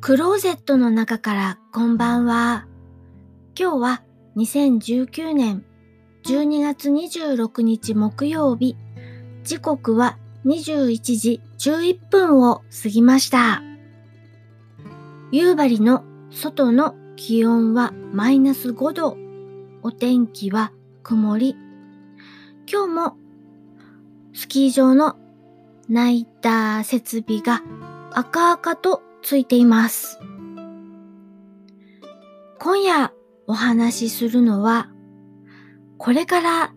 クローゼットの中からこんばんは。今日は2019年12月26日木曜日。時刻は21時11分を過ぎました。夕張の外の気温はマイナス5度。お天気は曇り。今日もスキー場のナイター設備が赤々とついています。今夜お話しするのは、これから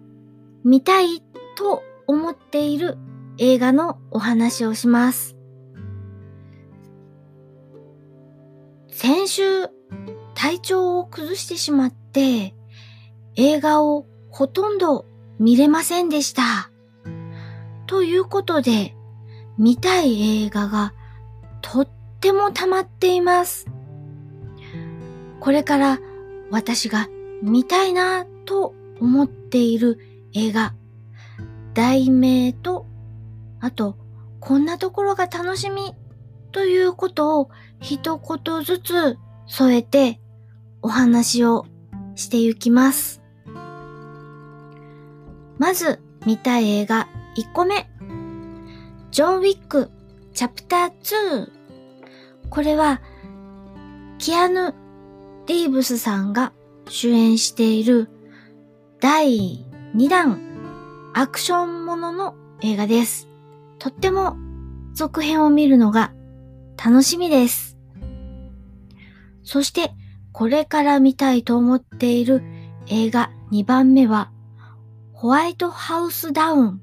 見たいと思っている映画のお話をします。先週、体調を崩してしまって、映画をほとんど見れませんでした。ということで、見たい映画がとっても溜まっています。これから私が見たいなと思っている映画、題名と、あと、こんなところが楽しみということを一言ずつ添えてお話をしていきます。まず見たい映画1個目。ジョン・ウィック、チャプター2。これは、キアヌ・リーブスさんが主演している第2弾アクションものの映画です。とっても続編を見るのが楽しみです。そして、これから見たいと思っている映画2番目は、ホワイトハウスダウン。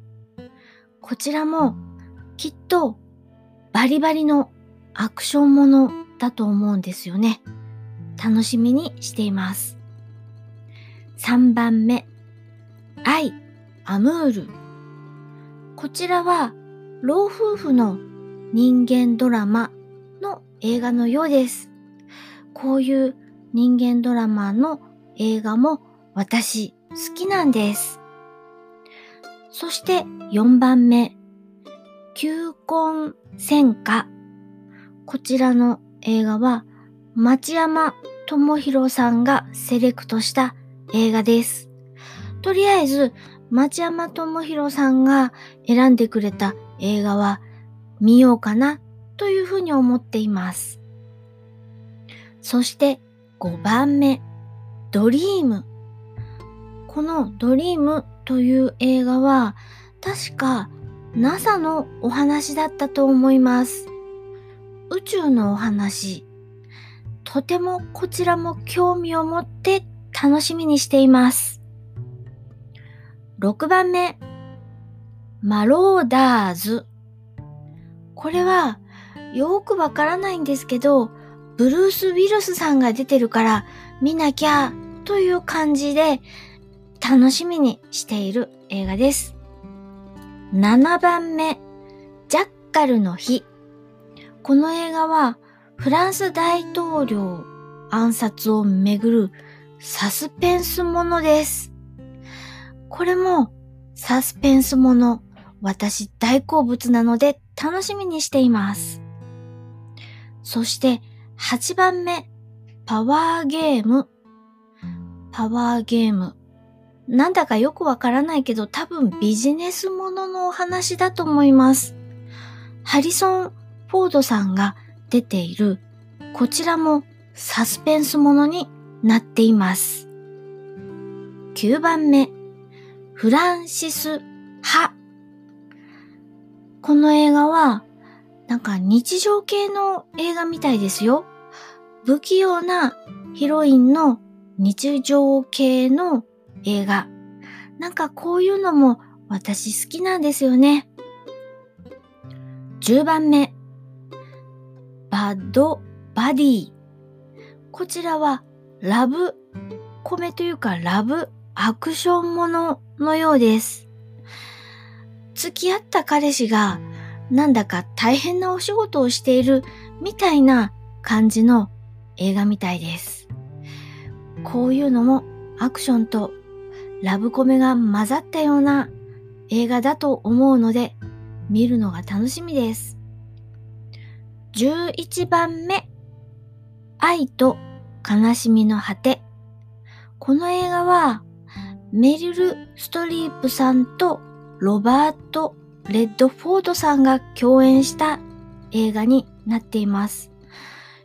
こちらもきっとバリバリのアクションものだと思うんですよね。楽しみにしています。3番目、アイ・アムール。こちらは老夫婦の人間ドラマの映画のようです。こういう人間ドラマの映画も私好きなんです。そして4番目、球根戦火。こちらの映画は町山智博さんがセレクトした映画です。とりあえず町山智博さんが選んでくれた映画は見ようかなというふうに思っています。そして5番目、ドリーム。このドリームという映画は確か NASA のお話だったと思います。宇宙のお話。とてもこちらも興味を持って楽しみにしています。6番目。マローダーズ。これはよくわからないんですけど、ブルース・ウィルスさんが出てるから見なきゃという感じで楽しみにしている映画です。7番目、ジャッカルの日。この映画はフランス大統領暗殺をめぐるサスペンスものです。これもサスペンスもの、私大好物なので楽しみにしています。そして8番目、パワーゲーム。パワーゲーム。なんだかよくわからないけど多分ビジネスもののお話だと思います。ハリソン・フォードさんが出ているこちらもサスペンスものになっています。9番目、フランシス・ハ。この映画はなんか日常系の映画みたいですよ。不器用なヒロインの日常系の映画。なんかこういうのも私好きなんですよね。10番目。バドバディ。こちらはラブコメというかラブアクションもののようです。付き合った彼氏がなんだか大変なお仕事をしているみたいな感じの映画みたいです。こういうのもアクションとラブコメが混ざったような映画だと思うので見るのが楽しみです。11番目、愛と悲しみの果て。この映画は、メリル・ストリープさんとロバート・レッドフォードさんが共演した映画になっています。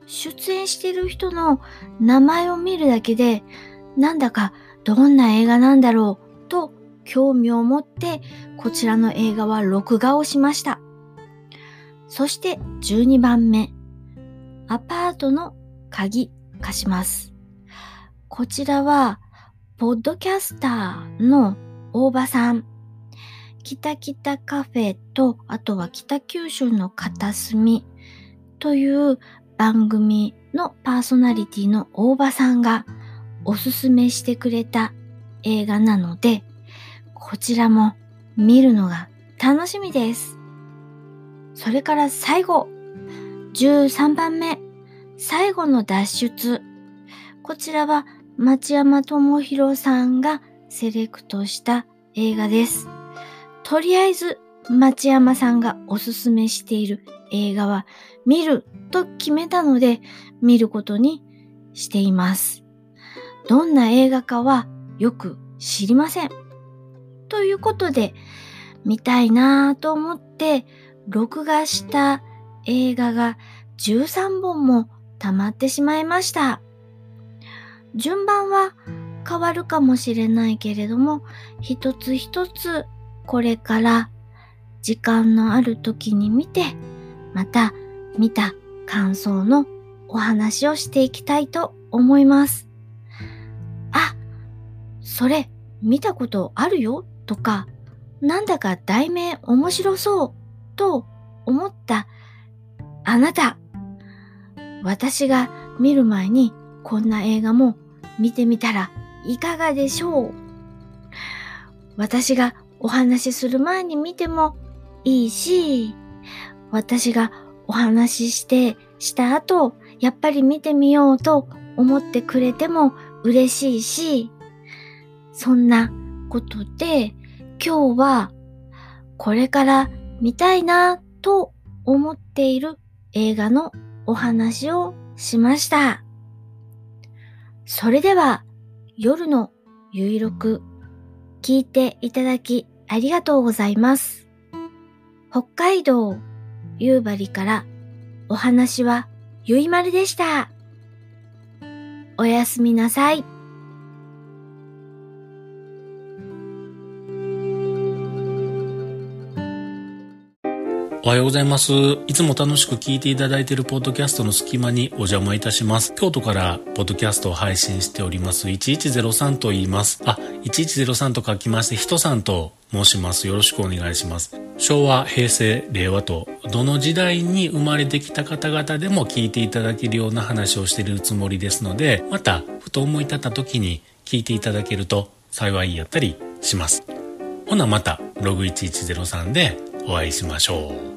出演している人の名前を見るだけで、なんだかどんな映画なんだろうと興味を持ってこちらの映画は録画をしました。そして12番目、アパートの鍵貸します。こちらは、ポッドキャスターの大場さん、北北カフェと、あとは北九州の片隅という番組のパーソナリティの大場さんがおすすめしてくれた映画なので、こちらも見るのが楽しみです。それから最後、13番目、最後の脱出。こちらは町山智博さんがセレクトした映画です。とりあえず町山さんがおすすめしている映画は見ると決めたので見ることにしています。どんな映画かはよく知りません。ということで見たいなぁと思って録画した映画が13本も溜まってしまいました。順番は変わるかもしれないけれども、一つ一つこれから時間のある時に見て、また見た感想のお話をしていきたいと思います。あ、それ見たことあるよ？とか、なんだか題名面白そうと思ったあなた。私が見る前にこんな映画も見てみたらいかがでしょう私がお話しする前に見てもいいし、私がお話しして、した後、やっぱり見てみようと思ってくれても嬉しいし、そんなことで、今日はこれから見たいなと思っている映画のお話をしました。それでは夜のゆいろく聞いていただきありがとうございます。北海道夕張からお話はゆいまるでした。おやすみなさい。おはようございます。いつも楽しく聞いていただいているポッドキャストの隙間にお邪魔いたします。京都からポッドキャストを配信しております1103と言います。あ、1103と書きまして、人さんと申します。よろしくお願いします。昭和、平成、令和と、どの時代に生まれてきた方々でも聞いていただけるような話をしているつもりですので、また、ふと思い立った時に聞いていただけると幸いやったりします。ほなまた、ログ1103でお会いしましょう。